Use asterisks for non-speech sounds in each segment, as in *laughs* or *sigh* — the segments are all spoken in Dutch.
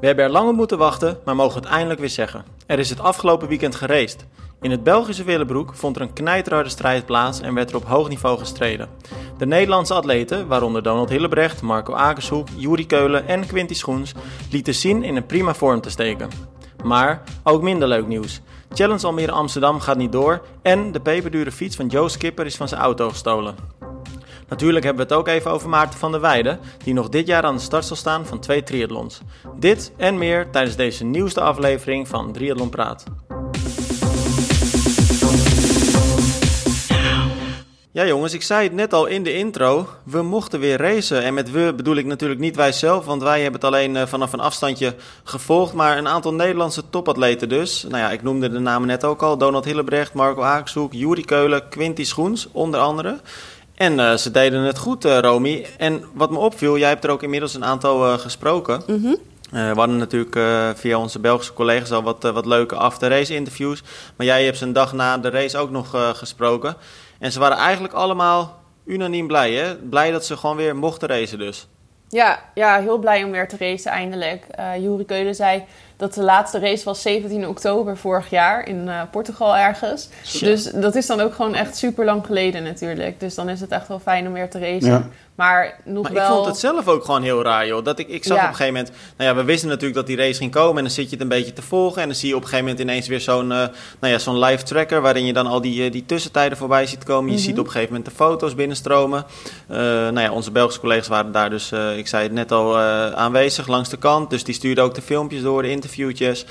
We hebben er lang op moeten wachten, maar mogen het eindelijk weer zeggen. Er is het afgelopen weekend gereest. In het Belgische Willebroek vond er een knijterharde strijd plaats en werd er op hoog niveau gestreden. De Nederlandse atleten, waaronder Donald Hillebrecht, Marco Akershoek, Juri Keulen en Quinty Schoens, lieten zien in een prima vorm te steken. Maar ook minder leuk nieuws. Challenge Almere Amsterdam gaat niet door en de peperdure fiets van Joe Skipper is van zijn auto gestolen. Natuurlijk hebben we het ook even over Maarten van der Weijden, die nog dit jaar aan de start zal staan van twee triathlons. Dit en meer tijdens deze nieuwste aflevering van Triathlon Praat. Ja jongens, ik zei het net al in de intro, we mochten weer racen. En met we bedoel ik natuurlijk niet wij zelf, want wij hebben het alleen eh, vanaf een afstandje gevolgd. Maar een aantal Nederlandse topatleten dus. Nou ja, ik noemde de namen net ook al. Donald Hillebrecht, Marco Haakzoek, Juri Keulen, Quinty Schoens, onder andere. En uh, ze deden het goed, uh, Romy. En wat me opviel, jij hebt er ook inmiddels een aantal uh, gesproken. Mm -hmm. we hadden natuurlijk via onze Belgische collega's al wat, wat leuke after-race interviews. Maar jij hebt ze een dag na de race ook nog gesproken. En ze waren eigenlijk allemaal unaniem blij, hè? Blij dat ze gewoon weer mochten racen dus. Ja, ja heel blij om weer te racen eindelijk. Uh, Juri Keulen zei dat de laatste race was 17 oktober vorig jaar in uh, Portugal ergens. Dus dat is dan ook gewoon echt super lang geleden natuurlijk. Dus dan is het echt wel fijn om weer te racen. Ja. Maar nog maar wel... ik vond het zelf ook gewoon heel raar, joh. Dat ik, ik zag ja. op een gegeven moment... Nou ja, we wisten natuurlijk dat die race ging komen... en dan zit je het een beetje te volgen... en dan zie je op een gegeven moment ineens weer zo'n uh, nou ja, zo'n live tracker... waarin je dan al die, uh, die tussentijden voorbij ziet komen. Je mm -hmm. ziet op een gegeven moment de foto's binnenstromen. Uh, nou ja, onze Belgische collega's waren daar dus... ik zei het net al aanwezig langs de kant. Dus die stuurden ook de filmpjes door, de interviewtjes...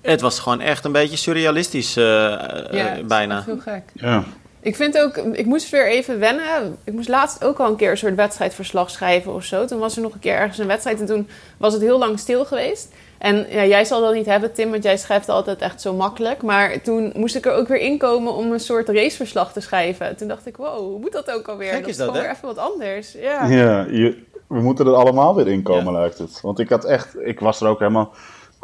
Het was gewoon echt een beetje surrealistisch, ja, bijna. heel gek. Ja. Ik vind ook, ik moest weer even wennen. Ik moest laatst ook al een keer een soort wedstrijdverslag schrijven of zo. Toen was er nog een keer ergens een wedstrijd en toen was het heel lang stil geweest. En ja, jij zal dat niet hebben, Tim, want jij schrijft altijd echt zo makkelijk. Maar toen moest ik er ook weer inkomen om een soort raceverslag te schrijven. Toen dacht ik, wow, hoe moet dat ook alweer? Gek dat is dat, gewoon hè? weer even wat anders. Ja, ja je, we moeten er allemaal weer inkomen, ja. lijkt het. Want ik had echt, ik was er ook helemaal...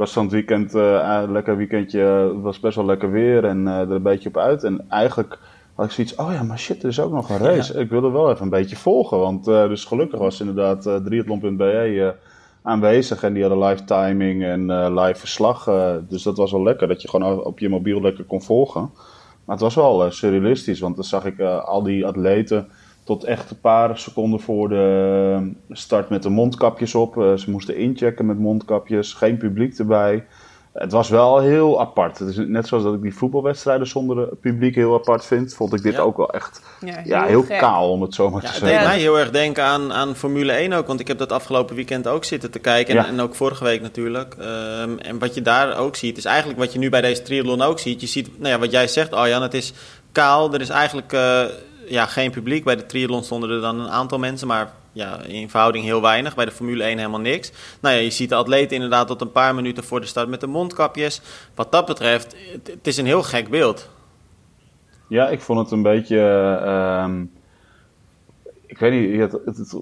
Was van het weekend, uh, lekker weekendje, het was best wel lekker weer en uh, er een beetje op uit. En eigenlijk had ik zoiets, oh ja, maar shit, er is ook nog een race. Ja. Ik wilde wel even een beetje volgen, want uh, dus gelukkig was inderdaad uh, triathlon.be aanwezig en die hadden live timing en live verslag. dus dat was wel lekker, dat je gewoon op je mobiel lekker kon volgen. Maar het was wel surrealistisch, want dan zag ik al die atleten tot echt een paar seconden voor de start met de mondkapjes op. ze moesten inchecken met mondkapjes, geen publiek erbij. Het was wel heel apart. Het is net zoals dat ik die voetbalwedstrijden zonder publiek heel apart vind, vond ik dit ja. ook wel echt ja, heel, ja, heel kaal, om het zo maar ja, te het zeggen. deed mij heel erg denken aan, aan Formule 1 ook, want ik heb dat afgelopen weekend ook zitten te kijken en, en ook vorige week natuurlijk. Um, en wat je daar ook ziet, is eigenlijk wat je nu bij deze triathlon ook ziet. Je ziet, nou ja, wat jij zegt Arjan, het is kaal. Er is eigenlijk uh, ja, geen publiek. Bij de triathlon stonden er dan een aantal mensen, maar ja, in verhouding heel weinig. Bij de Formule 1 helemaal niks. Nou ja, je ziet de atleten inderdaad tot een paar minuten voor de start met de mondkapjes. Wat dat betreft, het, is een heel gek beeld. Ja, ik vond het een beetje... Uh, ik weet niet, het, het, het,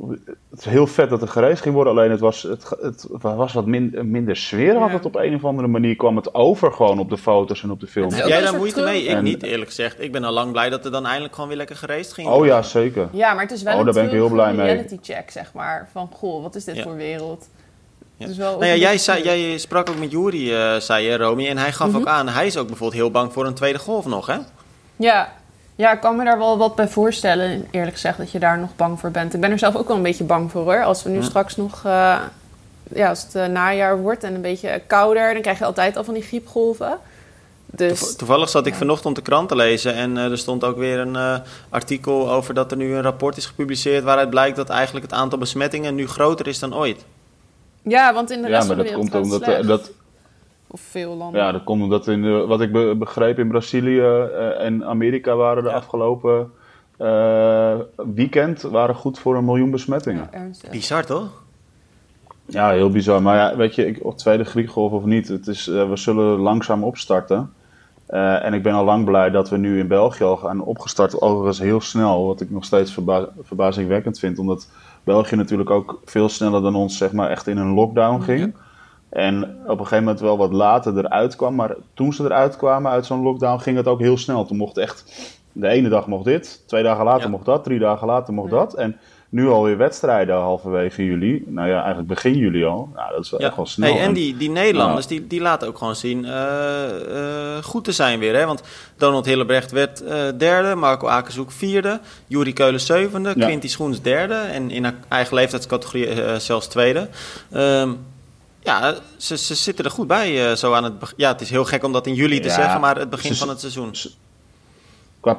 het, is heel vet dat er gereisd ging worden. Alleen het was, het, het was wat min, minder sfeer. Ja. Had het op een of andere manier kwam het over gewoon op de foto's en op de films. Heb jij daar moeite mee? Ik en, niet eerlijk gezegd. Ik ben al lang blij dat er dan eindelijk gewoon weer lekker gereisd ging. Oh ja, zeker. Ja, maar het is wel oh, een daar ben ik heel blij mee. reality check, zeg maar. Van, goh, wat is dit ja. voor wereld? Ja. Dus wel nou ja, jij, zei, jij sprak ook met Juri, uh, zei je, Romy. En hij gaf mm -hmm. ook aan, hij is ook bijvoorbeeld heel bang voor een tweede golf nog, hè? Ja, ja, ik kan me daar wel wat bij voorstellen, eerlijk gezegd, dat je daar nog bang voor bent. Ik ben er zelf ook wel een beetje bang voor hoor. Als we nu ja. straks nog, uh, ja, als het uh, najaar wordt en een beetje kouder, dan krijg je altijd al van die griepgolven. Dus, Toevallig zat ik ja. vanochtend de krant te lezen en uh, er stond ook weer een uh, artikel over dat er nu een rapport is gepubliceerd waaruit blijkt dat eigenlijk het aantal besmettingen nu groter is dan ooit. Ja, want in de rest ja, maar van de dat wereld komt gaat omdat dat, of veel landen. Ja, dat komt omdat in de, wat ik be, begreep in Brazilië uh, en Amerika waren de ja. afgelopen uh, weekend waren goed voor een miljoen besmettingen. Ja, bizar toch? Ja, heel bizar. Maar ja, weet je, ik, of tweede griepgolf of niet, het is, uh, we zullen langzaam opstarten. en ik ben al lang blij dat we nu in België al gaan opgestart. Overigens heel snel, wat ik nog steeds verba verbazingwekkend vind. Omdat België natuurlijk ook veel sneller dan ons zeg maar, echt in een lockdown ging. Ja. En op een gegeven moment wel wat later eruit kwam. Maar toen ze eruit kwamen uit zo'n lockdown ging het ook heel snel. Toen mocht echt, de ene dag mocht dit, twee dagen later ja. mocht dat, drie dagen later mocht ja. dat. En nu alweer wedstrijden halverwege juli. Nou ja, eigenlijk begin juli al. Nou, dat is wel echt wel snel. Hey, en die, die Nederlanders, die, die laten ook gewoon zien uh, goed te zijn weer. Hè? Want Donald Hillebrecht werd uh, derde, Marco Akershoek vierde, Juri Keulen zevende, ja. Quinty Schoens derde en in eigen leeftijdscategorie zelfs tweede. Um, ja, ze, ze zitten er goed bij zo aan het Ja, het is heel gek om dat in juli te zeggen, maar het begin van het seizoen. Qua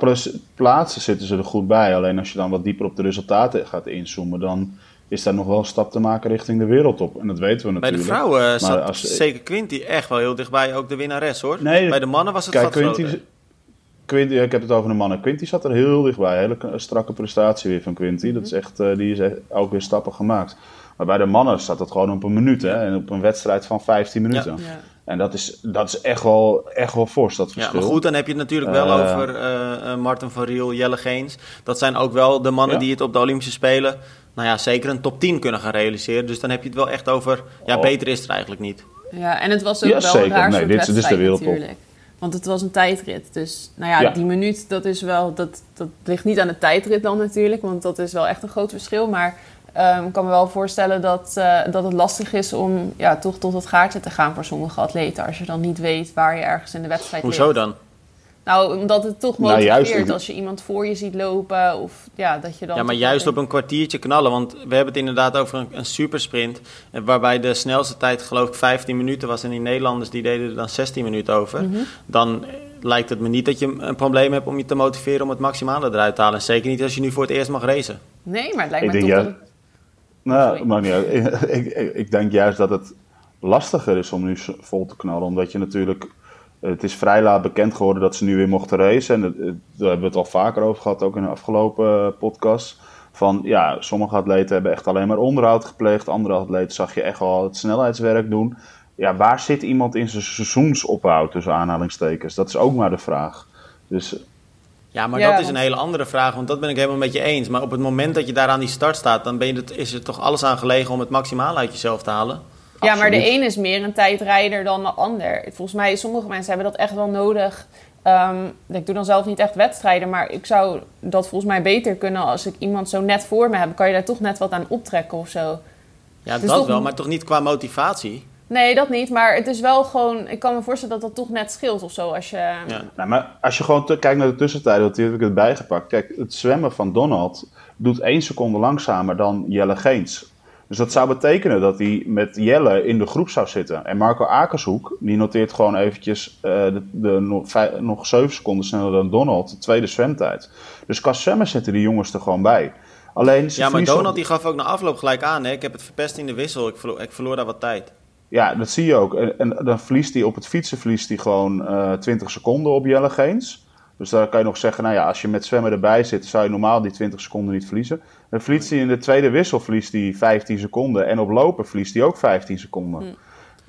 plaatsen zitten ze er goed bij. Alleen als je dan wat dieper op de resultaten gaat inzoomen, dan is daar nog wel een stap te maken richting de wereldtop. En dat weten we natuurlijk. Bij de vrouwen zat als, zeker Quinty echt wel heel dichtbij, ook de winnares hoor. Nee, Bij de mannen was het kijk, Quinty, Quinty, ik heb het over de mannen. Quinty zat er heel dichtbij. Hele strakke prestatie weer van Quinty. Dat is echt, uh, die is ook weer stappen gemaakt. Maar bij de mannen staat het gewoon op een minuut. Hè? En op een wedstrijd van 15 minuten. Ja. En dat is, dat is echt, wel, echt wel fors, dat verschil. Ja, maar goed, dan heb je het natuurlijk wel uh, over uh, Martin van Riel, Jelle Geens. Dat zijn ook wel de mannen die het op de Olympische Spelen... nou ja, zeker een top 10 kunnen gaan realiseren. Dus dan heb je het wel echt over... ja, oh. beter is het eigenlijk niet. Ja, en het was ook wel zeker. een raar nee, dit, dit is de wereldtop. natuurlijk. Want het was een tijdrit. Dus nou ja, die minuut, dat is wel... Dat, dat ligt niet aan de tijdrit dan natuurlijk. Want dat is wel echt een groot verschil. Maar Um, ik kan me wel voorstellen dat, uh, dat het lastig is om ja, toch tot het gaatje te gaan voor sommige atleten. Als je dan niet weet waar je ergens in de wedstrijd Hoezo ligt. dan? Nou, omdat het toch nou, motiveert nou, als je iemand voor je ziet lopen. Of ja, dat je dan. Ja, maar juist op een kwartiertje knallen. Want we hebben het inderdaad over een, een supersprint. Waarbij de snelste tijd, geloof ik, 15 minuten was. En die Nederlanders die deden er dan 16 minuten over. Mhm. Dan lijkt het me niet dat je een probleem hebt om je te motiveren om het maximale eruit te halen. Zeker niet als je nu voor het eerst mag racen. Nee, maar het lijkt me toch. Ja. Nou, maar niet *laughs* ik, ik, ik, denk juist dat het lastiger is om nu vol te knallen. Omdat je natuurlijk. Het is vrij laat bekend geworden dat ze nu weer mochten racen. En daar hebben we het al vaker over gehad, ook in de afgelopen eh, podcast. Van ja, sommige atleten hebben echt alleen maar onderhoud gepleegd. Andere atleten zag je echt wel het snelheidswerk doen. Ja, waar zit iemand in zijn seizoensopbouw tussen aanhalingstekens? Dat is ook maar de vraag. Dus ja, maar dat is een hele andere vraag, want dat ben ik helemaal met je eens. Maar op het moment dat je daar aan die start staat, dan ben je het, is er toch alles aan gelegen om het maximaal uit jezelf te halen? Ja, maar de een is meer een tijdrijder dan de ander. Volgens mij, sommige mensen hebben dat echt wel nodig. Um, ik doe dan zelf niet echt wedstrijden, maar ik zou dat volgens mij beter kunnen als ik iemand zo net voor me heb. Kan je daar toch net wat aan optrekken of zo? Ja, dat wel, maar toch niet qua motivatie? Nee, dat niet. Maar het is wel gewoon... Ik kan me voorstellen dat dat toch net scheelt of zo. Als je... Ja. Nou, maar als je gewoon kijkt naar de tussentijd, dat heb ik het bijgepakt. Kijk, het zwemmen van Donald doet één seconde langzamer dan Jelle Geens. Dus dat zou betekenen dat hij met Jelle in de groep zou zitten. En Marco Akershoek, die noteert gewoon eventjes uh, de, de, nog, nog 7 seconden sneller dan Donald, de tweede zwemtijd. Dus qua zwemmen zitten die jongens er gewoon bij. Alleen, ja, maar Donald die gaf ook na afloop gelijk aan. Hè? Ik heb het verpest in de wissel. Ik verloor, ik verloor daar wat tijd. Ja, dat zie je ook. En, en dan verliest hij op het fietsen verliest hij gewoon uh, eh, 20 seconden op Jelle Geens. Dus daar kan je nog zeggen, nou ja, als je met zwemmen erbij zit, zou je normaal die 20 seconden niet verliezen. Dan verliest hij in de tweede wissel verliest hij 15 seconden. En op lopen verliest hij ook 15 seconden. Hm.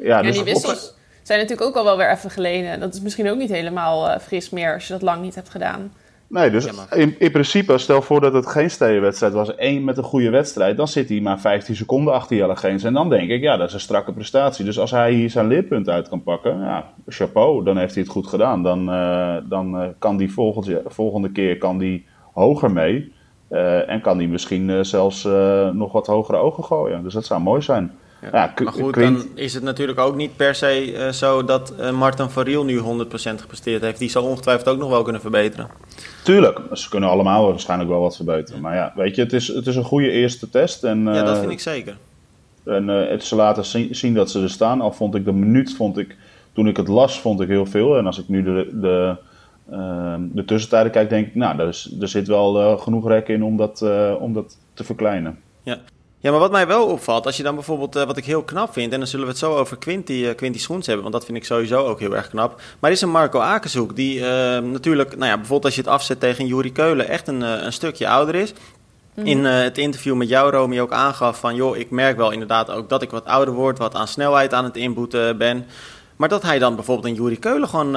Ja, dus die wissels zijn natuurlijk ook al wel weer even geleden. Dat is misschien ook niet helemaal uh, fris meer als je dat lang niet hebt gedaan. Nee, dus in, in, principe, stel voor dat het geen stedenwedstrijd was, één met een goede wedstrijd, dan zit hij maar 15 seconden achter Jelle Geens. En dan denk ik, ja, dat is een strakke prestatie. Dus als hij hier zijn leerpunt uit kan pakken, ja, chapeau, dan heeft hij het goed gedaan. Dan, uh, dan uh, kan die volgende, volgende keer kan die hoger mee. Uh, en kan hij misschien zelfs nog wat hogere ogen gooien. Dus dat zou mooi zijn. Ja, maar goed, dan is het natuurlijk ook niet per se uh, zo dat uh, Martin van Riel nu 100% gepresteerd heeft. Die zal ongetwijfeld ook nog wel kunnen verbeteren. Tuurlijk, ze kunnen allemaal waarschijnlijk wel wat verbeteren. Maar ja, weet je, het is, het is een goede eerste test. En, ja, dat eh, vind ik zeker. En het, ze laten zien, zien, dat ze er staan. Al vond ik de minuut, vond ik, toen ik het las, vond ik heel veel. En als ik nu de, de, de tussentijden kijk, denk ik, nou, er, is, er zit wel genoeg rek in om dat, om dat te verkleinen. Ja. Ja, maar wat mij wel opvalt, als je dan bijvoorbeeld, uh, wat ik heel knap vind, en dan zullen we het zo over Quinty, uh, Quinty Schoens hebben, want dat vind ik sowieso ook heel erg knap. Maar is een Marco Akershoek, die uh, natuurlijk, nou ja, bijvoorbeeld als je het afzet tegen Juri Keulen, echt een, een stukje ouder is. Mhm. In het interview met jou, Romy, ook aangaf van, joh, ik merk wel inderdaad ook dat ik wat ouder word, wat aan snelheid aan het inboeten ben. Maar dat hij dan bijvoorbeeld een Juri Keulen gewoon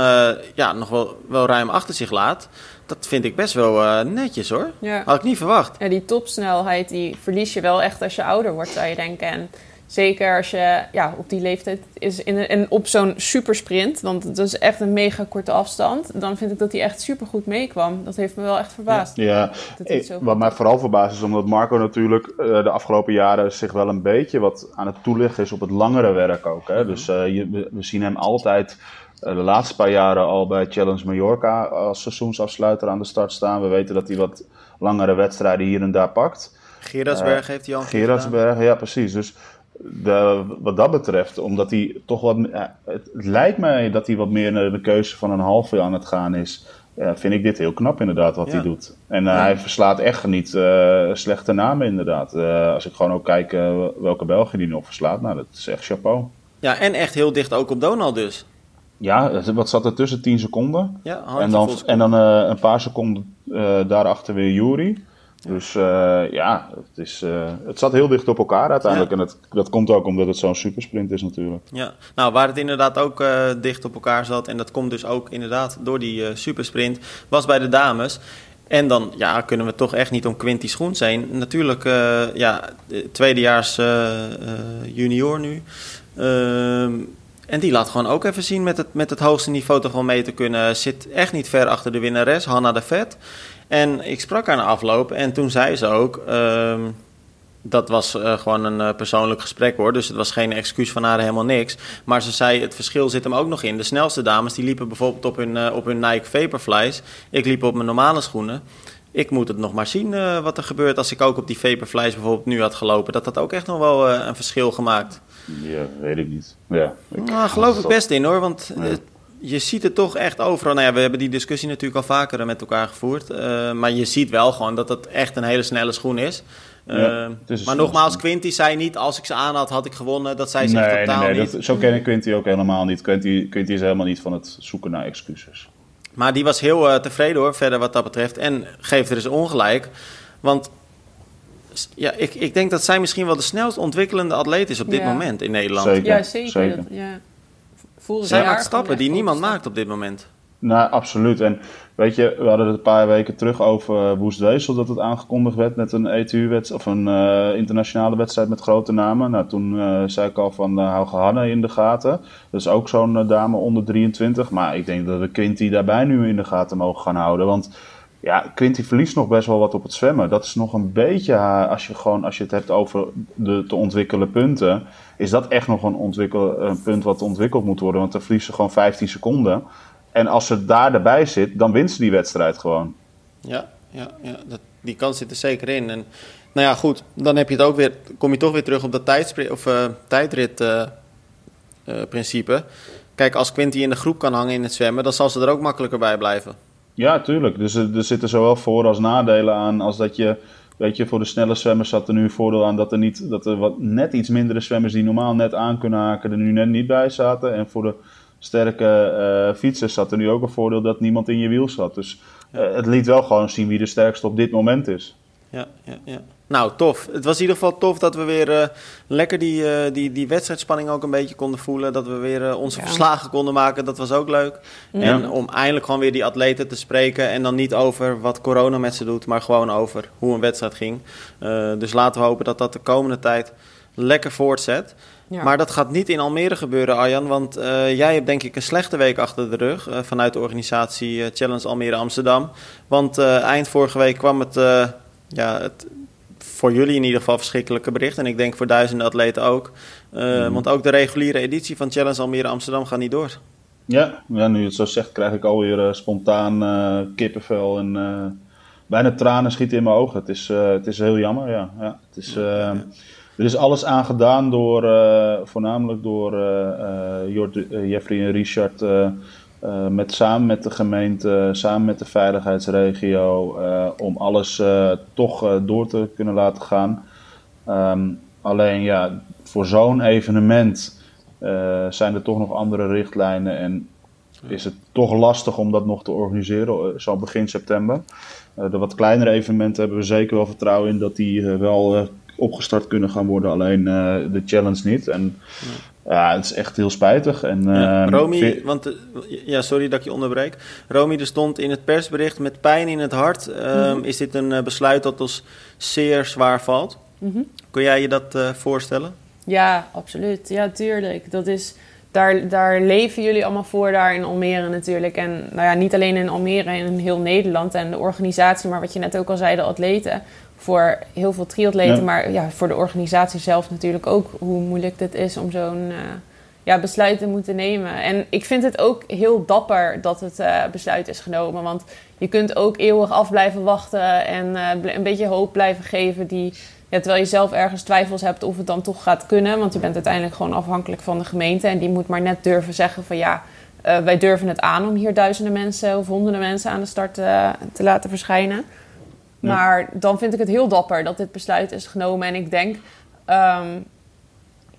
ja, nog wel, wel ruim achter zich laat dat vind ik best wel uh, netjes hoor. Ja. Had ik niet verwacht. Ja, die topsnelheid die verlies je wel echt als je ouder wordt, zou je denken. En Zeker als je ja, op die leeftijd is in, en op zo'n supersprint, want het is echt een mega korte afstand. Dan vind ik dat hij echt super goed meekwam. Dat heeft me wel echt verbaasd. Ja, ja. wat mij vooral verbaast is omdat Marco natuurlijk uh, de afgelopen jaren zich wel een beetje wat aan het toelichten is op het langere werk ook. Hè? Mhm. Dus uh, je, we, zien hem altijd de laatste paar jaren al bij Challenge Mallorca als seizoensafsluiter aan de start staan. We weten dat hij wat langere wedstrijden hier en daar pakt. Gerardsberg heeft hij al Gerardsberg, ja precies. Dus de, wat dat betreft, omdat hij toch wat. Het, lijkt mij dat hij wat meer naar de keuze van een halve aan het gaan is. vind ik dit heel knap inderdaad wat hij doet. En uh, hij verslaat echt niet uh, slechte namen inderdaad. Uh, als ik gewoon ook kijk welke Belgen die nog verslaat, nou dat is echt chapeau. Ja, en echt heel dicht ook op Donald dus. Ja, wat zat er tussen? 10 seconden. Ja, en dan, en dan een paar seconden daarachter weer Jury. Dus uh, ja, het, is, uh, het zat heel dicht op elkaar uiteindelijk. En het, dat komt ook omdat het zo'n supersprint is natuurlijk. Ja, nou waar het inderdaad ook uh, dicht op elkaar zat... en dat komt dus ook inderdaad door die supersprint... was bij de dames... En dan ja, kunnen we toch echt niet om Quinty Schoen zijn. Natuurlijk, ja, tweedejaars junior nu. En die laat gewoon ook even zien met het, met het hoogste niveau toch wel mee te kunnen. Zit echt niet ver achter de winnares, Hanna de Vet. En ik sprak haar na afloop en toen zei ze ook... Ehm, dat was uh, gewoon een uh, persoonlijk gesprek hoor. Dus het was geen excuus van haar, helemaal niks. Maar ze zei, het verschil zit hem ook nog in. De snelste dames, die liepen bijvoorbeeld op hun, uh, op hun Nike Vaporflies. Ik liep op mijn normale schoenen. Ik moet het nog maar zien wat er gebeurt als ik ook op die Vaporflies bijvoorbeeld nu had gelopen. Dat had ook echt nog wel een verschil gemaakt. Ja, weet ik niet. Ja, ik... Nou, geloof ik best in hoor, want je ziet het toch echt overal. Nou ja, we hebben die discussie natuurlijk al vaker met elkaar gevoerd. Uh, maar je ziet wel gewoon dat het echt een hele snelle schoen is. Uh, maar nogmaals, Quinty zei niet, als ik ze aan had, had ik gewonnen. Dat zei ze nee, totaal nee, nee, niet. Dat, zo ken ik Quinty ook helemaal niet. Quinty, Quinty is helemaal niet van het zoeken naar excuses. Maar die was heel uh, tevreden hoor, verder wat dat betreft. En geeft er dus ongelijk. Want ja, ik, ik denk dat zij misschien wel de snelst ontwikkelende atleet is op dit moment in Nederland. Zeker, ja, zeker. zeker. Ja. Zij maakt stappen die niemand maakt op dit moment. Nou, absoluut. En weet je, we hadden het een paar weken terug over Woest Weesel, dat het aangekondigd werd met een ETU-wedstrijd of een uh, internationale wedstrijd met grote namen. Nou, toen uh, zei ik al van uh, hou Hanne in de gaten. Dat is ook zo'n dame onder 23. Maar ik denk dat we Quinty daarbij nu in de gaten mogen gaan houden. Want ja, Quinty verliest nog best wel wat op het zwemmen. Dat is nog een beetje, als je, gewoon, als je het hebt over de te ontwikkelen punten, is dat echt nog een, punt wat ontwikkeld moet worden. Want dan verliest ze gewoon 15 seconden. En als ze daar erbij zit, dan wint ze die wedstrijd gewoon. Ja, ja, ja dat, die kans zit er zeker in. En nou ja, goed, dan heb je het ook weer, kom je toch weer terug op dat of, uh, tijdrit-principe. Uh, uh, Kijk, als Quinty in de groep kan hangen in het zwemmen, dan zal ze er ook makkelijker bij blijven. Ja, tuurlijk. Dus er, er zitten zowel voor- als nadelen aan. Als dat je, weet je, voor de snelle zwemmers zat er nu een voordeel aan dat er, niet, dat er wat, net iets mindere zwemmers die normaal net aan kunnen haken, er nu net niet bij zaten. En voor de sterke uh, fietsers zat er nu ook een voordeel dat niemand in je wiel zat. Dus uh, het liet wel gewoon zien wie de sterkste op dit moment is. Ja, ja, ja. Nou, tof. Het was in ieder geval tof dat we weer uh, lekker die, uh, die, die wedstrijdspanning ook een beetje konden voelen. Dat we weer uh, onze ja. verslagen konden maken. Dat was ook leuk. Ja. En om eindelijk gewoon weer die atleten te spreken. En dan niet over wat corona met ze doet, maar gewoon over hoe een wedstrijd ging. dus laten we hopen dat dat de komende tijd lekker voortzet. Ja. Maar dat gaat niet in Almere gebeuren, Arjan. Want jij hebt denk ik een slechte week achter de rug vanuit de organisatie Challenge Almere Amsterdam. Want eind vorige week kwam het ja, het, voor jullie in ieder geval verschrikkelijke bericht. En ik denk voor duizenden atleten ook. Uh, mm. Want ook de reguliere editie van Challenge Almere Amsterdam gaat niet door. Ja, ja nu je het zo zegt, krijg ik alweer uh, spontaan uh, kippenvel en bijna tranen schieten in mijn ogen. Het is, het is heel jammer, ja. ja het is, ja. Er is alles aan gedaan door, voornamelijk door Jeffrey en Richard uh, met, samen met de gemeente, samen met de veiligheidsregio, uh, om alles uh, toch door te kunnen laten gaan. Um, alleen ja, voor zo'n evenement zijn er toch nog andere richtlijnen en is het toch lastig om dat nog te organiseren, zo begin september. de wat kleinere evenementen hebben we zeker wel vertrouwen in dat die wel opgestart kunnen gaan worden, alleen de challenge niet. En ja, het is echt heel spijtig. En, ja, uh, Romy, want uh, ja, sorry dat ik je onderbreek. Romy, er stond in het persbericht met pijn in het hart. Um, mm-hmm. Is dit een uh, besluit dat ons zeer zwaar valt? Mm-hmm. Kun jij je dat voorstellen? Ja, absoluut. Ja, tuurlijk. Dat is, daar, daar leven jullie allemaal voor, daar in Almere natuurlijk. En nou ja, niet alleen in Almere, in heel Nederland en de organisatie, maar wat je net ook al zei, de atleten. Voor heel veel triatleten, maar ja, voor de organisatie zelf natuurlijk ook hoe moeilijk het is om zo'n uh, ja, besluit te moeten nemen. En ik vind het ook heel dapper dat het uh, besluit is genomen. Want je kunt ook eeuwig af blijven wachten en uh, een beetje hoop blijven geven die ja, terwijl je zelf ergens twijfels hebt of het dan toch gaat kunnen. Want je bent uiteindelijk gewoon afhankelijk van de gemeente. En die moet maar net durven zeggen van ja, wij durven het aan om hier duizenden mensen of honderden mensen aan de start te laten verschijnen. Maar dan vind ik het heel dapper dat dit besluit is genomen. En ik denk um,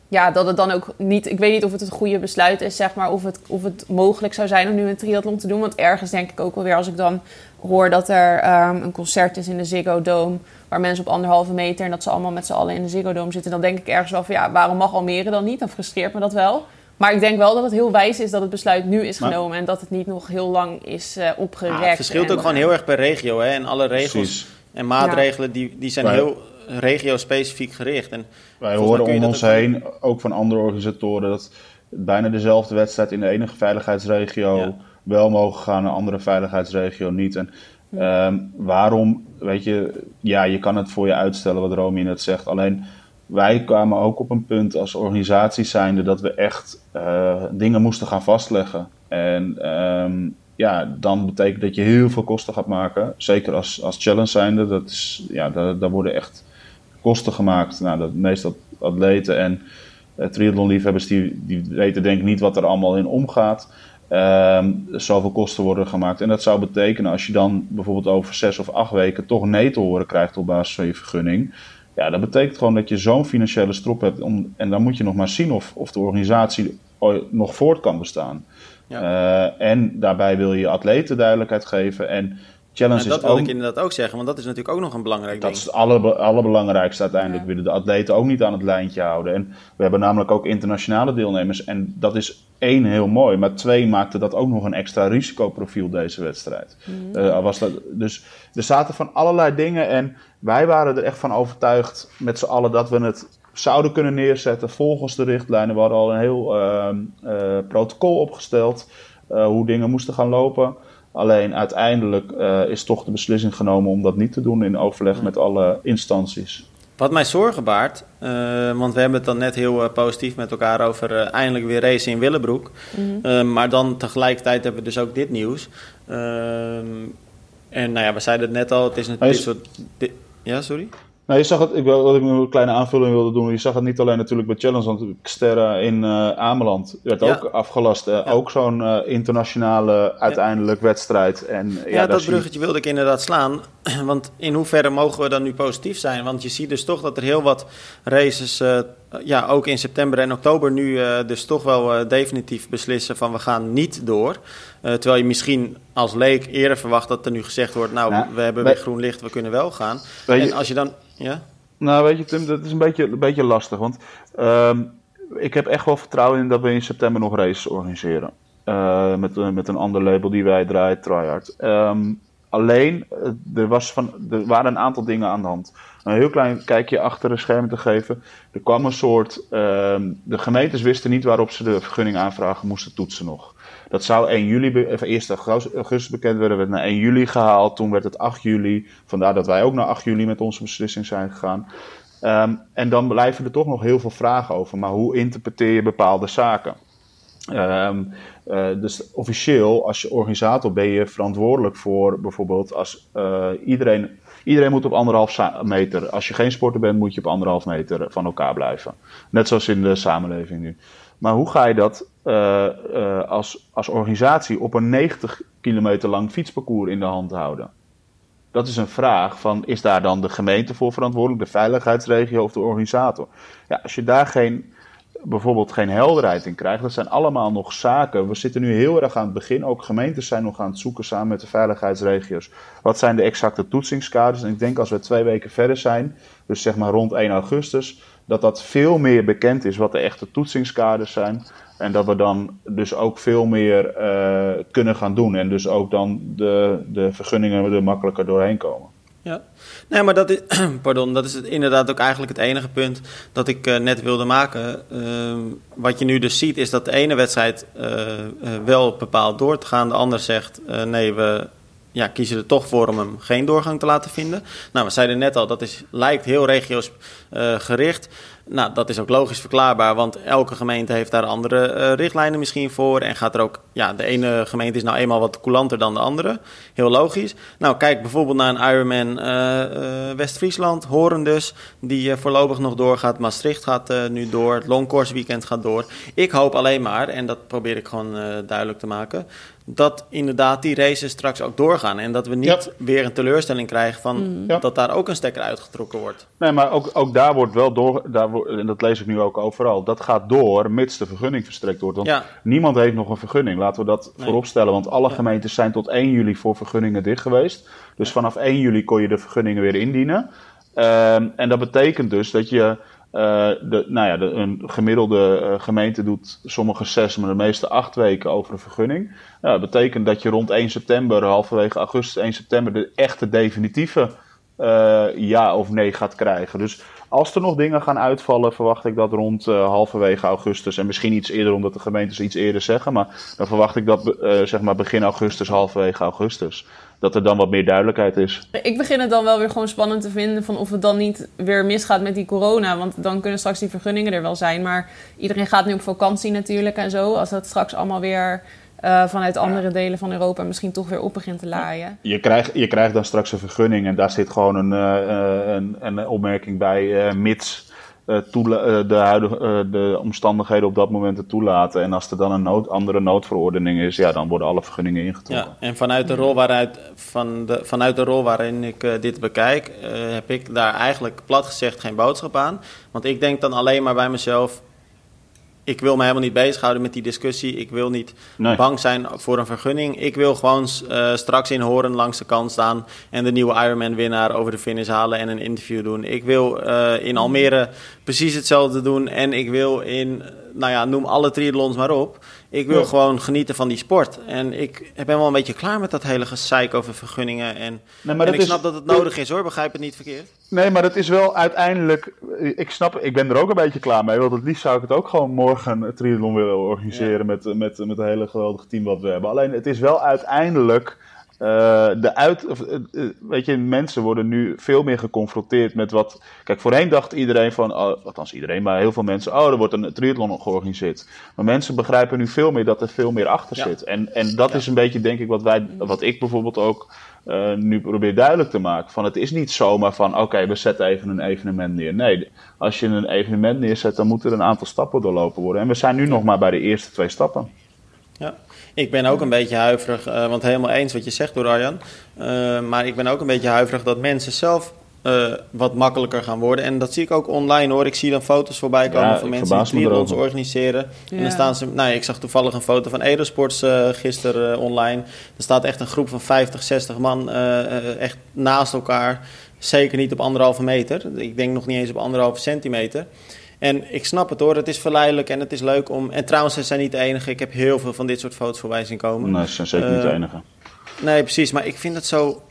ja, dat het dan ook niet... Ik weet niet of het het goede besluit is, zeg maar. Of het, of het mogelijk zou zijn om nu een triathlon te doen. Want ergens denk ik ook wel weer als ik dan hoor dat er um, een concert is in de Ziggo Dome... waar mensen op anderhalve meter en dat ze allemaal met z'n allen in de Ziggo Dome zitten... dan denk ik ergens wel van ja, waarom mag Almere dan niet? Dan frustreert me dat wel. Maar ik denk wel dat het heel wijs is dat het besluit nu is genomen... Maar, en dat het niet nog heel lang is uh, opgerekt. Ja, het verschilt en, ook gewoon heel erg per regio, hè. En alle regels Precies. en maatregelen die, die zijn maar, heel regio-specifiek gericht. En wij horen om ons heen, ook van andere organisatoren, dat bijna dezelfde wedstrijd in de enige veiligheidsregio ja. wel mogen gaan, en een andere veiligheidsregio niet. En ja. um, waarom, weet je, ja, je kan het voor je uitstellen wat Romy net zegt. Alleen wij kwamen ook op een punt als organisatie zijnde dat we echt uh, dingen moesten gaan vastleggen. En um, ja, dan betekent dat je heel veel kosten gaat maken. Zeker als, als challenge zijnde. Dat is, ja, daar, daar worden echt kosten gemaakt. Nou, dat meestal atleten en uh, triathlonliefhebbers die, die weten denk ik niet wat er allemaal in omgaat. Um, zoveel kosten worden gemaakt. En dat zou betekenen als je dan bijvoorbeeld over zes of acht weken toch nee te horen krijgt op basis van je vergunning. Ja, dat betekent gewoon dat je zo'n financiële strop hebt. Om, en dan moet je nog maar zien of, of de organisatie nog voort kan bestaan. Ja. Uh, en daarbij wil je atleten duidelijkheid geven. En challenge ja, dat is wil ik inderdaad ook zeggen, want dat is natuurlijk ook nog een belangrijk dat ding. is het alle, allerbelangrijkste uiteindelijk. Ja. willen de atleten ook niet aan het lijntje houden. En we hebben namelijk ook internationale deelnemers. En dat is één heel mooi. Maar twee maakte dat ook nog een extra risicoprofiel deze wedstrijd. Mm. Uh, was dat, dus er zaten van allerlei dingen. En wij waren er echt van overtuigd met z'n allen dat we het zouden kunnen neerzetten volgens de richtlijnen. We hadden al een heel uh, uh, protocol opgesteld. Uh, hoe dingen moesten gaan lopen. Alleen uiteindelijk uh, is toch de beslissing genomen om dat niet te doen in overleg met alle instanties. Wat mij zorgen baart, uh, want we hebben het dan net heel uh, positief met elkaar over uh, eindelijk weer racen in Willebroek. Mm -hmm. maar dan tegelijkertijd hebben we dus ook dit nieuws. Ehm, en nou ja, we zeiden het net al, het is een soort... Ja, sorry? Nou, je zag het, ik, wat ik een kleine aanvulling wilde doen, je zag het niet alleen natuurlijk bij Challenge, want Xterra in uh, Ameland werd ja. ook afgelast. Uh, ja. Ook zo'n uh, internationale uiteindelijk ja. wedstrijd. En, ja, ja dat bruggetje wilde ik inderdaad slaan. *clears throat* Want in hoeverre mogen we dan nu positief zijn? Want je ziet dus toch dat er heel wat races, ja, ook in september en oktober nu dus toch wel definitief beslissen van we gaan niet door. terwijl je misschien als leek eerder verwacht dat er nu gezegd wordt, nou, we hebben weer groen licht, we kunnen wel gaan. En als je dan ja? Nou, weet je, Tim, dat is een beetje, een beetje lastig. Want um, ik heb echt wel vertrouwen in dat we in september nog races organiseren. Met, met een ander label die wij draaien, Tryhard. Um, alleen, er, was van, er waren een aantal dingen aan de hand. Een heel klein kijkje achter de schermen te geven. Er kwam een soort. Um, de gemeentes wisten niet waarop ze de vergunning aanvragen moesten toetsen nog. Dat zou 1 juli, of 1 augustus bekend werden, werd naar 1 juli gehaald. Toen werd het 8 juli. Vandaar dat wij ook naar 8 juli met onze beslissing zijn gegaan. Um, en dan blijven er toch nog heel veel vragen over. Maar hoe interpreteer je bepaalde zaken? Um, uh, dus officieel, als je organisator ben je verantwoordelijk voor bijvoorbeeld als uh, iedereen. Iedereen moet op anderhalf meter. Als je geen sporter bent, moet je op anderhalf meter van elkaar blijven. Net zoals in de samenleving nu. Maar hoe ga je dat uh, uh, als, als organisatie op een 90 kilometer lang fietsparcours in de hand houden? Dat is een vraag van, is daar dan de gemeente voor verantwoordelijk, de veiligheidsregio of de organisator? Ja, als je daar geen, bijvoorbeeld geen helderheid in krijgt, dat zijn allemaal nog zaken. We zitten nu heel erg aan het begin, ook gemeentes zijn nog aan het zoeken samen met de veiligheidsregio's. Wat zijn de exacte toetsingskaders? En ik denk als we twee weken verder zijn, dus zeg maar rond 1 augustus, dat dat veel meer bekend is wat de echte toetsingskaders zijn. En dat we dan dus ook veel meer uh, kunnen gaan doen. En dus ook dan de, de vergunningen er makkelijker doorheen komen. Ja, nee, maar dat is, *clears throat* pardon, dat is inderdaad ook eigenlijk het enige punt dat ik uh, net wilde maken. Uh, wat je nu dus ziet is dat de ene wedstrijd uh, wel bepaald door te gaan, de ander zegt nee, we ja, kiezen er toch voor om hem geen doorgang te laten vinden. Nou, we zeiden net al, dat is, lijkt heel regio's gericht. Nou, dat is ook logisch verklaarbaar, want elke gemeente heeft daar andere uh, richtlijnen misschien voor. En gaat er ook, ja, de ene gemeente is nou eenmaal wat coulanter dan de andere. Heel logisch. Nou, kijk bijvoorbeeld naar een Ironman uh, uh, West-Friesland, Horen dus, die voorlopig nog doorgaat. Maastricht gaat nu door, het Longcourse weekend gaat door. Ik hoop alleen maar, en dat probeer ik gewoon duidelijk te maken, dat inderdaad die races straks ook doorgaan. En dat we niet weer een teleurstelling krijgen van mm. dat daar ook een stekker uitgetrokken wordt. Nee, maar ook, ook daar wordt wel door, daar en dat lees ik nu ook overal, dat gaat door mits de vergunning verstrekt wordt. Want niemand heeft nog een vergunning, laten we dat nee. vooropstellen. Want alle gemeentes zijn tot 1 juli voor vergunningen dicht geweest. Dus vanaf 1 juli kon je de vergunningen weer indienen. Um, en dat betekent dus dat je. Uh, de, nou ja, de, een gemiddelde uh, gemeente doet sommige zes, maar de meeste acht weken over een vergunning. Nou, dat betekent dat je rond 1 september, halverwege augustus 1 september, de echte definitieve uh, ja of nee gaat krijgen. Dus als er nog dingen gaan uitvallen, verwacht ik dat rond uh, halverwege augustus. En misschien iets eerder, omdat de gemeentes iets eerder zeggen. Maar dan verwacht ik dat uh, zeg maar begin augustus, halverwege augustus. Dat er dan wat meer duidelijkheid is. Ik begin het dan wel weer gewoon spannend te vinden van of het dan niet weer misgaat met die corona. Want dan kunnen straks die vergunningen er wel zijn. Maar iedereen gaat nu op vakantie natuurlijk en zo. Als dat straks allemaal weer uh, vanuit andere delen van Europa misschien toch weer op begint te laaien. Je krijgt, je krijgt dan straks een vergunning en daar zit gewoon een, uh, een, een opmerking bij, uh, mits de, huidige, de omstandigheden op dat moment het toelaten. En als er dan een nood, andere noodverordening is, ja, dan worden alle vergunningen ingetrokken. Ja, en vanuit de rol, waaruit, van de, vanuit de rol waarin ik dit bekijk, heb ik daar eigenlijk plat gezegd geen boodschap aan. Want ik denk dan alleen maar bij mezelf, ik wil me helemaal niet bezighouden met die discussie. Ik wil niet bang zijn voor een vergunning. Ik wil gewoon uh, straks in Horen langs de kant staan en de nieuwe Ironman-winnaar over de finish halen en een interview doen. Ik wil uh, in Almere precies hetzelfde doen en ik wil in, nou ja, noem alle triathlons maar op. Ik wil gewoon genieten van die sport. En ik ben wel een beetje klaar met dat hele gezeik over vergunningen. En, nee, en ik snap dat het nodig is hoor, begrijp het niet verkeerd. Nee, maar het is wel uiteindelijk... Ik snap, ik ben er ook een beetje klaar mee. Want het liefst zou ik het ook gewoon morgen een triathlon willen organiseren... Met, met, met een hele geweldige team wat we hebben. Alleen het is wel uiteindelijk uh, de uit, uh, weet je, mensen worden nu veel meer geconfronteerd met wat. Kijk, voorheen dacht iedereen van, oh, althans iedereen, maar heel veel mensen, oh, er wordt een triathlon georganiseerd. Maar mensen begrijpen nu veel meer dat er veel meer achter zit. En, en dat is een beetje, denk ik, wat, wij, wat ik bijvoorbeeld ook uh, nu probeer duidelijk te maken. Van het is niet zomaar van, oké, we zetten even een evenement neer. Nee, als je een evenement neerzet, dan moeten er een aantal stappen doorlopen worden. En we zijn nu nog maar bij de eerste twee stappen. Ja, ik ben ook een beetje huiverig, uh, want helemaal eens wat je zegt door Arjan. Uh, maar ik ben ook een beetje huiverig dat mensen zelf uh, wat makkelijker gaan worden. En dat zie ik ook online hoor. Ik zie dan foto's voorbij komen ja, van mensen die ons organiseren. Ja. En dan staan ze. Nou, ik zag toevallig een foto van Edelsports uh, gisteren uh, online. Er staat echt een groep van 50, 60 man echt naast elkaar. Zeker niet op anderhalve meter. Ik denk nog niet eens op anderhalve centimeter. En ik snap het hoor, het is verleidelijk en het is leuk om... En trouwens, ze zijn niet de enige. Ik heb heel veel van dit soort foto's voorbij zien komen. Nee, ze zijn zeker niet de eh, enige. Nee, precies. Maar ik vind het zo...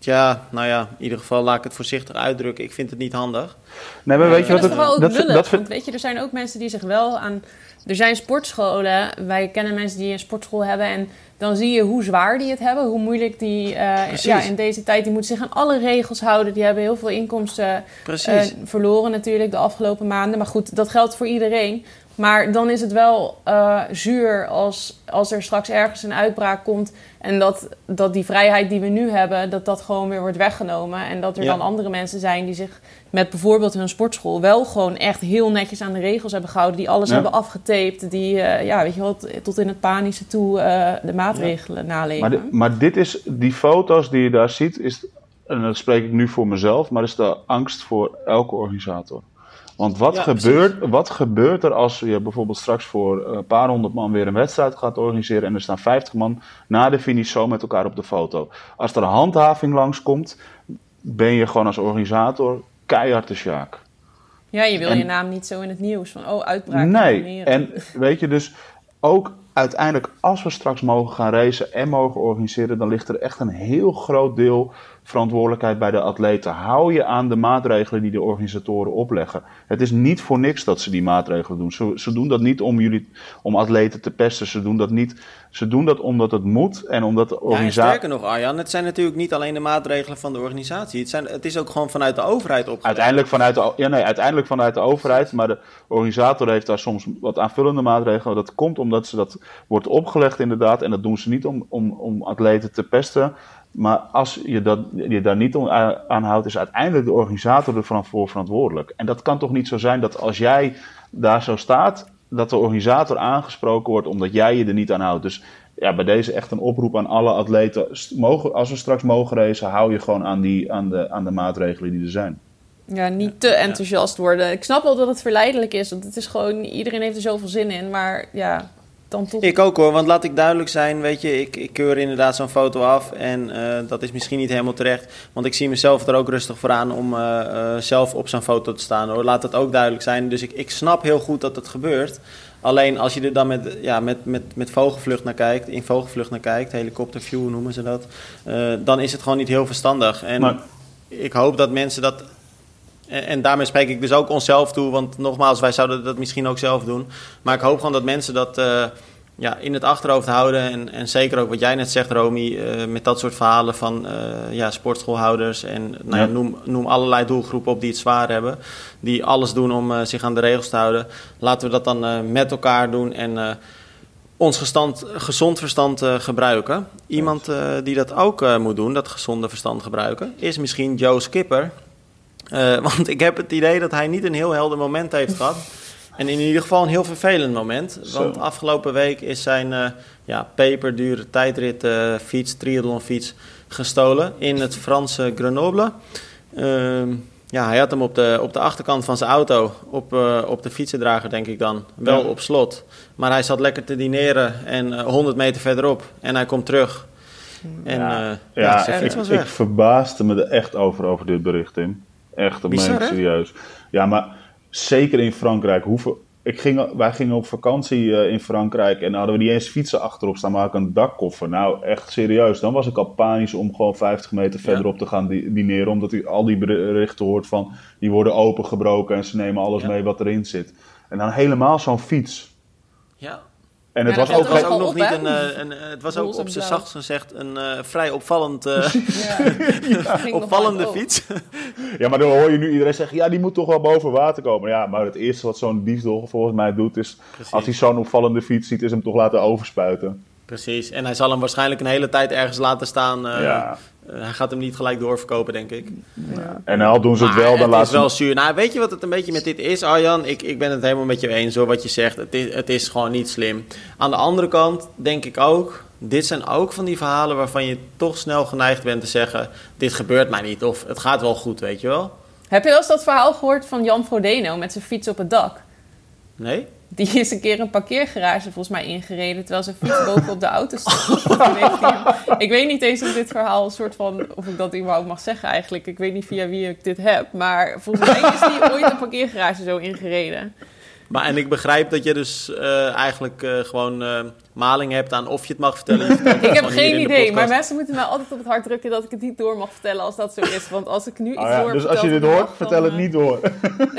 Ja, nou ja, in ieder geval laat ik het voorzichtig uitdrukken. Ik vind het niet handig. Nee, maar weet je wat... Dat is vooral ook dat, lullig, dat, want weet je, er zijn ook mensen die zich wel aan... Er zijn sportscholen, wij kennen mensen die een sportschool hebben... en dan zie je hoe zwaar die het hebben, hoe moeilijk die uh, ja, in deze tijd, die moeten zich aan alle regels houden. Die hebben heel veel inkomsten uh, verloren natuurlijk de afgelopen maanden. Maar goed, dat geldt voor iedereen. Maar dan is het wel uh, zuur als, als er straks ergens een uitbraak komt en dat, dat die vrijheid die we nu hebben, dat dat gewoon weer wordt weggenomen. En dat er dan andere mensen zijn die zich met bijvoorbeeld hun sportschool wel gewoon echt heel netjes aan de regels hebben gehouden. Die alles hebben afgetaped. Die, uh, ja, weet je wat, tot in het panische toe uh, de maatregelen ja. naleven. Maar, maar dit is, die foto's die je daar ziet, is, en dat spreek ik nu voor mezelf, maar is de angst voor elke organisator. Want wat, gebeurt, wat gebeurt er als je bijvoorbeeld straks voor een paar honderd man weer een wedstrijd gaat organiseren en er staan 50 man na de finish zo met elkaar op de foto? Als er een handhaving langskomt, ben je gewoon als organisator keihard de sjaak. Ja, je wil je naam niet zo in het nieuws van, oh, uitbraak. Nee, en weet je, dus ook uiteindelijk, als we straks mogen gaan racen en mogen organiseren, dan ligt er echt een heel groot deel verantwoordelijkheid bij de atleten. Hou je aan de maatregelen die de organisatoren opleggen. Het is niet voor niks dat ze die maatregelen doen. Ze, ze doen dat niet om, jullie, om atleten te pesten. Ze doen dat niet. Ze doen dat omdat het moet en omdat de organisatie. Ja, sterker nog, Arjan, het zijn natuurlijk niet alleen de maatregelen van de organisatie. Het, zijn, het is ook gewoon vanuit de overheid opgelegd. Uiteindelijk vanuit de, ja, nee, uiteindelijk vanuit de overheid, maar de organisator heeft daar soms wat aanvullende maatregelen. Dat komt omdat ze dat wordt opgelegd inderdaad. En dat doen ze niet om, om, om atleten te pesten. Maar als je, dat, je daar niet aan houdt, is uiteindelijk de organisator ervan voor verantwoordelijk. En dat kan toch niet zo zijn dat als jij daar zo staat, dat de organisator aangesproken wordt omdat jij je er niet aan houdt. Dus ja, bij deze echt een oproep aan alle atleten. Mogen, als we straks mogen racen, hou je gewoon aan, die, aan, de, aan de maatregelen die er zijn. Ja, niet te enthousiast worden. Ik snap wel dat het verleidelijk is, want het is gewoon, iedereen heeft er zoveel zin in. Maar ja, ik ook hoor, want laat ik duidelijk zijn, weet je, ik, ik keur inderdaad zo'n foto af en uh, dat is misschien niet helemaal terecht, want ik zie mezelf er ook rustig voor aan om uh, uh, zelf op zo'n foto te staan hoor, laat dat ook duidelijk zijn. Dus ik, ik snap heel goed dat het gebeurt. Alleen als je er dan met, ja, met, met, met vogelvlucht naar kijkt, in vogelvlucht naar kijkt, helikopterview noemen ze dat, dan is het gewoon niet heel verstandig. En maar... ik hoop dat mensen dat en, en, daarmee spreek ik dus ook onszelf toe, want nogmaals, wij zouden dat misschien ook zelf doen. Maar ik hoop gewoon dat mensen dat uh, ja, in het achterhoofd houden. En, en zeker ook wat jij net zegt, Romy, uh, met dat soort verhalen van uh, ja, sportschoolhouders. En nou ja. noem, noem allerlei doelgroepen op die het zwaar hebben. Die alles doen om zich aan de regels te houden. Laten we dat dan met elkaar doen en ons gestand, gezond verstand uh, gebruiken. Iemand uh, die dat ook uh, moet doen, dat gezonde verstand gebruiken, is misschien Joe Skipper. Uh, *laughs* want ik heb het idee dat hij niet een heel helder moment heeft gehad. En in ieder geval een heel vervelend moment. Want afgelopen week is zijn uh, ja, peperdure tijdrit uh, fiets, triathlonfiets, gestolen in het Franse Grenoble. Uh, ja, hij had hem op de, op de achterkant van zijn auto, op, op de fietsendrager denk ik dan, wel ja. op slot. Maar hij zat lekker te dineren en 100 meter verderop en hij komt terug. En ja, ja, ja ik, ik verbaasde me er echt over, over dit bericht, Tim. Echt, dat serieus. Ja, maar zeker in Frankrijk. Hoeveel, ik ging, wij gingen op vakantie uh, in Frankrijk en hadden we niet eens fietsen achterop staan, maar ook een dakkoffer. Nou, echt serieus. Dan was ik al panisch om gewoon 50 meter verderop te gaan dineren, omdat u al die berichten hoort van die worden opengebroken en ze nemen alles ja. mee wat erin zit. En dan helemaal zo'n fiets. Ja. En het ja, was ook, was ook nog niet een, een, een, Het was ook op zijn zachtst gezegd een uh, vrij opvallend, uh, *laughs* ja. *laughs* opvallende fiets. *laughs* ja, maar dan hoor je nu iedereen zeggen: ja, die moet toch wel boven water komen. Ja, maar het eerste wat zo'n diefstal volgens mij doet, is Precies. als hij zo'n opvallende fiets ziet, is hem toch laten overspuiten. Precies, en hij zal hem waarschijnlijk een hele tijd ergens laten staan. Uh, ja. Uh, hij gaat hem niet gelijk doorverkopen, denk ik. Ja. En al doen ze het wel, dan het laten is wel zuur. Nou, weet je wat het een beetje met dit is, Arjan? Ik, ik ben het helemaal met je eens, hoor, wat je zegt. Het is, het is gewoon niet slim. Aan de andere kant denk ik ook... Dit zijn ook van die verhalen waarvan je toch snel geneigd bent te zeggen... Dit gebeurt mij niet, of het gaat wel goed, weet je wel? Heb je wel eens dat verhaal gehoord van Jan Frodeno met zijn fiets op het dak? Nee? Die is een keer een parkeergarage volgens mij ingereden... terwijl zijn fiets boven op de auto stond. ik weet niet eens of dit verhaal een soort van... of ik dat überhaupt mag zeggen eigenlijk. Ik weet niet via wie ik dit heb. Maar volgens mij is die ooit een parkeergarage zo ingereden. Maar en ik begrijp dat je dus uh, eigenlijk uh, gewoon uh, maling hebt aan of je het mag vertellen. Ik heb geen idee, maar mensen moeten mij altijd op het hart drukken dat ik het niet door mag vertellen als dat zo is. Want als ik nu iets oh ja, door Dus als je dit hoort, vertel dan, het niet door.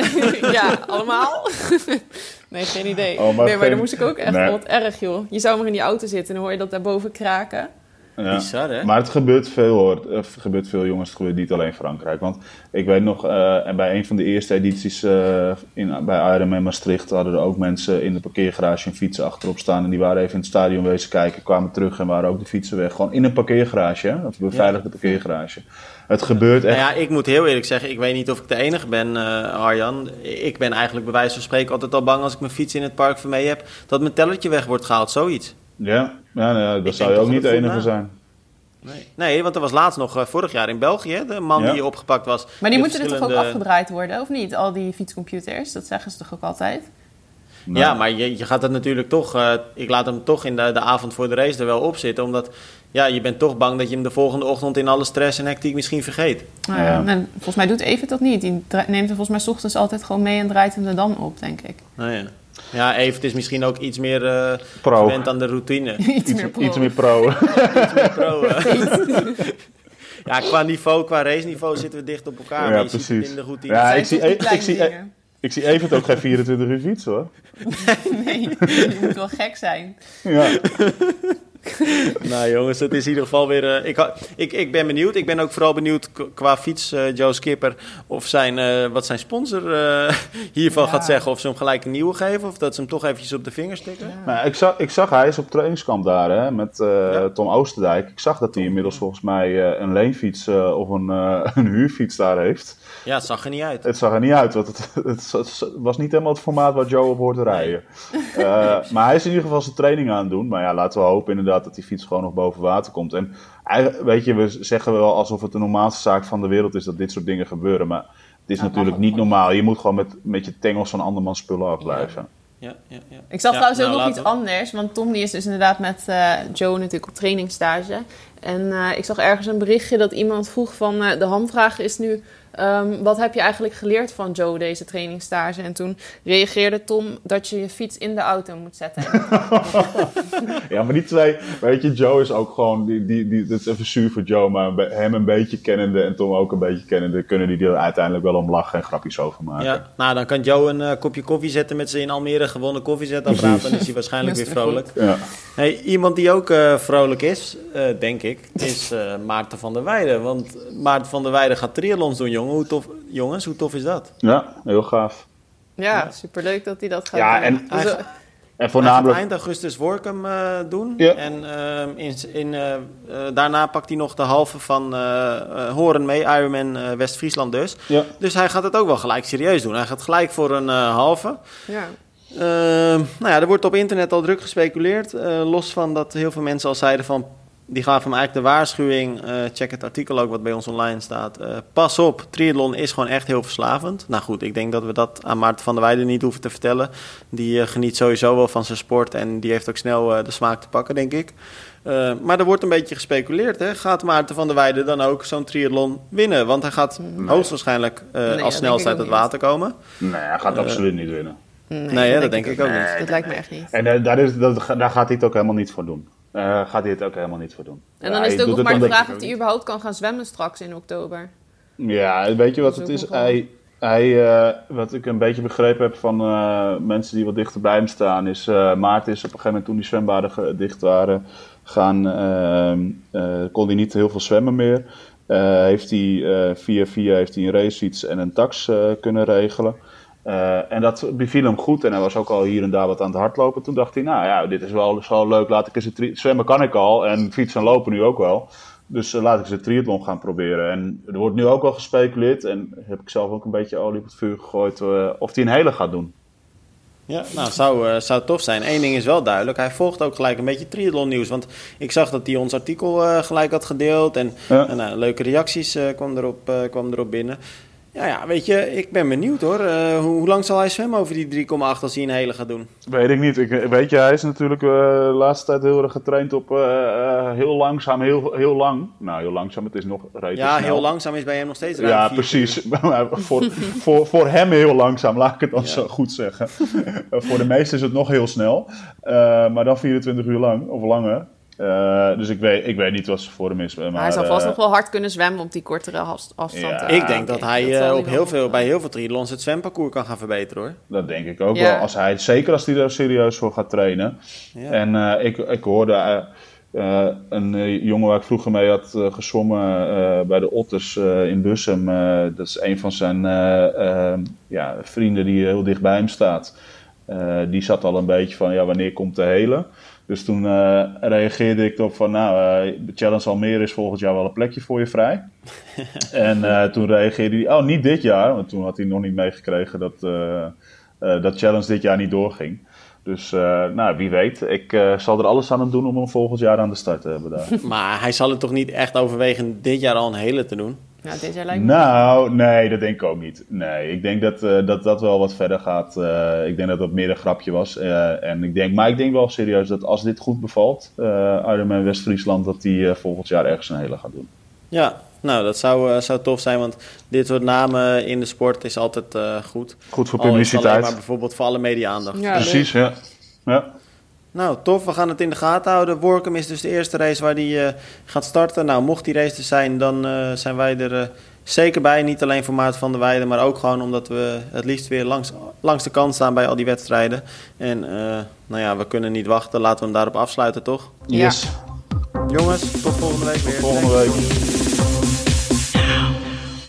*laughs* ja, allemaal? *laughs* nee, geen idee. Oh, maar nee, maar dan moest ik ook echt nee. wat erg, joh. Je zou maar in die auto zitten en dan hoor je dat daarboven kraken. Ja. Bizar, hè? Maar het gebeurt veel hoor. Het gebeurt veel jongens. Het gebeurt niet alleen in Frankrijk. Want ik weet nog, uh, en bij een van de eerste edities uh, in, bij Ironman Maastricht hadden er ook mensen in de parkeergarage een fietsen achterop staan. En die waren even in het stadion wezen kijken, kwamen terug en waren ook de fietsen weg. Gewoon in een parkeergarage, hè? Of een beveiligde ja. parkeergarage. Het gebeurt echt. Nou ja, ik moet heel eerlijk zeggen, ik weet niet of ik de enige ben, uh, Arjan. Ik ben eigenlijk bij wijze van spreken altijd al bang als ik mijn fiets in het park van mee heb, dat mijn tellertje weg wordt gehaald, zoiets. Ja, ja, nou ja dat ik zou je ook niet de enige zijn. Nee. nee, want er was laatst nog uh, vorig jaar in België de man ja. die opgepakt was. Maar die moeten er toch ook afgedraaid worden, of niet? Al die fietscomputers, dat zeggen ze toch ook altijd? Nou. Ja, maar je, je gaat het natuurlijk toch... Uh, ik laat hem toch in de, de avond voor de race er wel op zitten. Omdat ja, je bent toch bang dat je hem de volgende ochtend in alle stress en hectiek misschien vergeet. Nou ja. En volgens mij doet Even dat niet. Die neemt hem volgens mij s ochtends altijd gewoon mee en draait hem er dan op, denk ik. Nou ja. Ja, Evert is misschien ook iets meer eh Pro. gewend aan de routine. *laughs* Iets meer pro. Iets meer pro. *laughs* iets meer pro. *laughs* ja, qua niveau, qua race niveau zitten we dicht op elkaar. Ja, precies. in de routine. Ja, ik zie, die ik, zie, dingen? ik zie even ook geen 24 uur fietsen hoor. Nee, je moet wel gek zijn. Ja. *laughs* Nou jongens, het is in ieder geval weer... eh, ik, ik, ik ben benieuwd. Ik ben ook vooral benieuwd qua fiets, eh, Joe Skipper... of zijn, eh, wat zijn sponsor *laughs* hiervan Ja. gaat zeggen. Of ze hem gelijk een nieuwe geven. Of dat ze hem toch eventjes op de vingers tikken. Maar ik, zag, ik zag, hij is op trainingskamp daar hè, met Ja. Tom Oosterdijk. Ik zag dat hij inmiddels volgens mij een leenfiets of een, *laughs* een huurfiets daar heeft. Ja, het zag er niet uit. Het zag er niet uit, want het, *laughs* het, het was niet helemaal het formaat waar Joe op hoort te rijden. *laughs* Eh, maar hij is in ieder geval zijn training aan het doen. Maar ja, laten we hopen inderdaad dat die fiets gewoon nog boven water komt. En weet je, we zeggen wel alsof het de normaalste zaak van de wereld is dat dit soort dingen gebeuren. Maar het is Ja, natuurlijk niet normaal. Je moet gewoon met, met je tengels van andermans spullen afblijven. Ja, ja, ja. Ik zag Ja, trouwens ook nou, nog iets we- anders. Want Tom die is dus inderdaad met eh, Joe natuurlijk op trainingsstage. En eh, ik zag ergens een berichtje dat iemand vroeg van... eh, de hamvraag is nu... ehm, wat heb je eigenlijk geleerd van Joe deze trainingsstage? En toen reageerde Tom dat je je fiets in de auto moet zetten. *laughs* Ja, maar die twee, weet je, Joe is ook gewoon, die, die, die, dat is even zuur voor Joe, maar hem een beetje kennende en Tom ook een beetje kennende, kunnen die er uiteindelijk wel om lachen en grapjes over maken. Ja, nou dan kan Joe een eh, kopje koffie zetten met zijn in Almere gewonnen koffiezetapparaat. Dan is hij waarschijnlijk weer vrolijk. Ja. Hey, iemand die ook eh, vrolijk is, eh, denk ik, is eh, Maarten van der Weijden. Want Maarten van der Weijden gaat triathlons doen, jongen. Hoe tof, jongens. Hoe tof is dat? ja, heel gaaf. ja, superleuk dat hij dat gaat Ja, doen. en- Dus, Hij gaat- En voornamelijk, eind augustus Workum eh, doen. Ja. En ehm, in, in, eh, daarna pakt hij nog de halve van Horen mee, Ironman eh, West-Friesland dus. ja, Dus hij gaat het ook wel gelijk serieus doen. Hij gaat gelijk voor een halve. ja. Ehm, nou ja, er wordt op internet al druk gespeculeerd. eh, los van dat heel veel mensen al zeiden van... Die gaven hem eigenlijk de waarschuwing. eh, check het artikel ook wat bij ons online staat. eh, pas op, triathlon is gewoon echt heel verslavend. Nou goed, ik denk dat we dat aan Maarten van der Weijden niet hoeven te vertellen. Die eh, geniet sowieso wel van zijn sport. En die heeft ook snel eh, de smaak te pakken, denk ik. Eh, maar er wordt een beetje gespeculeerd. Hè? Gaat Maarten van der Weijden dan ook zo'n triathlon winnen? Want hij gaat hoogstwaarschijnlijk eh, dat als snelste uit het water komen. nee, hij gaat absoluut niet winnen. Nee, dat denk ik ook niet. niet. Dat lijkt me echt niet. En daar, is, dat, daar gaat hij het ook helemaal niet voor doen. Eh, gaat hij het ook helemaal niet voor doen. En dan Ja, is het ook nog maar de vraag of hij überhaupt kan gaan zwemmen straks in oktober. Ja, weet je wat het is Hij, hij, eh, wat ik een beetje begrepen heb van eh, mensen die wat dichter bij hem staan, is uh, Maarten is op een gegeven moment toen die zwembaden dicht waren, gaan, ehm, eh, kon hij niet heel veel zwemmen meer. Heeft hij via via heeft hij een racefiets en een tax kunnen regelen. Eh, en dat beviel hem goed en hij was ook al hier en daar wat aan het hardlopen. Toen dacht hij, nou ja, dit is wel zo leuk, laat ik eens een zwemmen kan ik al en fietsen en lopen nu ook wel. Dus eh, laat ik eens een triathlon gaan proberen. En er wordt nu ook al gespeculeerd, en heb ik zelf ook een beetje olie op het vuur gegooid, eh, of hij een hele gaat doen. Ja, nou, zou, zou tof zijn. Eén ding is wel duidelijk. Hij volgt ook gelijk een beetje triathlon nieuws. Want ik zag dat hij ons artikel gelijk had gedeeld. En, Ja. en leuke reacties kwam, erop, kwam erop binnen. Ja, ja, weet je, ik ben benieuwd hoor. Eh, hoe, hoe lang zal hij zwemmen over die 3,8 als hij een hele gaat doen? Weet ik niet. Ik, weet je, hij is natuurlijk eh, de laatste tijd heel erg getraind op eh, eh, heel langzaam, heel, heel lang. Nou, heel langzaam, het is nog redelijk Ja, snel. heel langzaam is bij hem nog steeds ruim Ja, precies. *laughs* Voor, voor, voor hem heel langzaam, laat ik het dan Ja. zo goed zeggen. *laughs* Eh, voor de meesten is het nog heel snel. Eh, maar dan 24 uur lang, of langer. Eh, dus ik weet, ik weet niet wat ze voor hem is. Maar, Maar hij zal vast eh, nog wel hard kunnen zwemmen op die kortere afstand. Ja. Ik denk dat hij dat eh, op heel veel, bij heel veel triathlons het zwemparcours kan gaan verbeteren hoor. Dat denk ik ook Ja. wel. Als hij, zeker als hij er serieus voor gaat trainen. Ja. En eh, ik, ik hoorde een jongen waar ik vroeger mee had gezwommen eh, bij de Otters eh, in Bussum. eh, dat is een van zijn ja, vrienden die heel dicht bij hem staat. Eh, die zat al een beetje van, ja, wanneer komt de hele? Dus toen eh, reageerde ik erop van, nou, de Challenge Almere is volgend jaar wel een plekje voor je vrij. *laughs* en eh, toen reageerde hij, oh, niet dit jaar, want toen had hij nog niet meegekregen dat, dat Challenge dit jaar niet doorging. Dus nou, wie weet. Ik zal er alles aan hem doen om hem volgend jaar aan de start te hebben daar. *laughs* Maar hij zal het toch niet echt overwegen dit jaar al een hele te doen? Ja, dit jaar lijkt me... nou, nee, dat denk ik ook niet. Nee, ik denk dat eh, dat, dat wel wat verder gaat. Eh, ik denk dat dat meer een grapje was. Eh, en ik denk, maar ik denk wel serieus dat als dit goed bevalt, eh Ironman West-Friesland, dat eh, volgend jaar ergens een hele gaat doen. Ja, Nou, dat zou, zou tof zijn, want dit soort namen in de sport is altijd goed. Goed voor publiciteit. maar bijvoorbeeld voor alle media-aandacht. Ja, Precies, ja. ja. Nou, tof. We gaan het in de gaten houden. Workum is dus de eerste race waar die gaat starten. Nou, mocht die race er zijn, dan zijn wij er zeker bij. Niet alleen voor Maarten van der Weijden, maar ook gewoon omdat we het liefst weer langs, langs de kant staan bij al die wedstrijden. En nou ja, we kunnen niet wachten. Laten we hem daarop afsluiten, toch? Yes. Jongens, tot volgende week weer. Tot volgende week.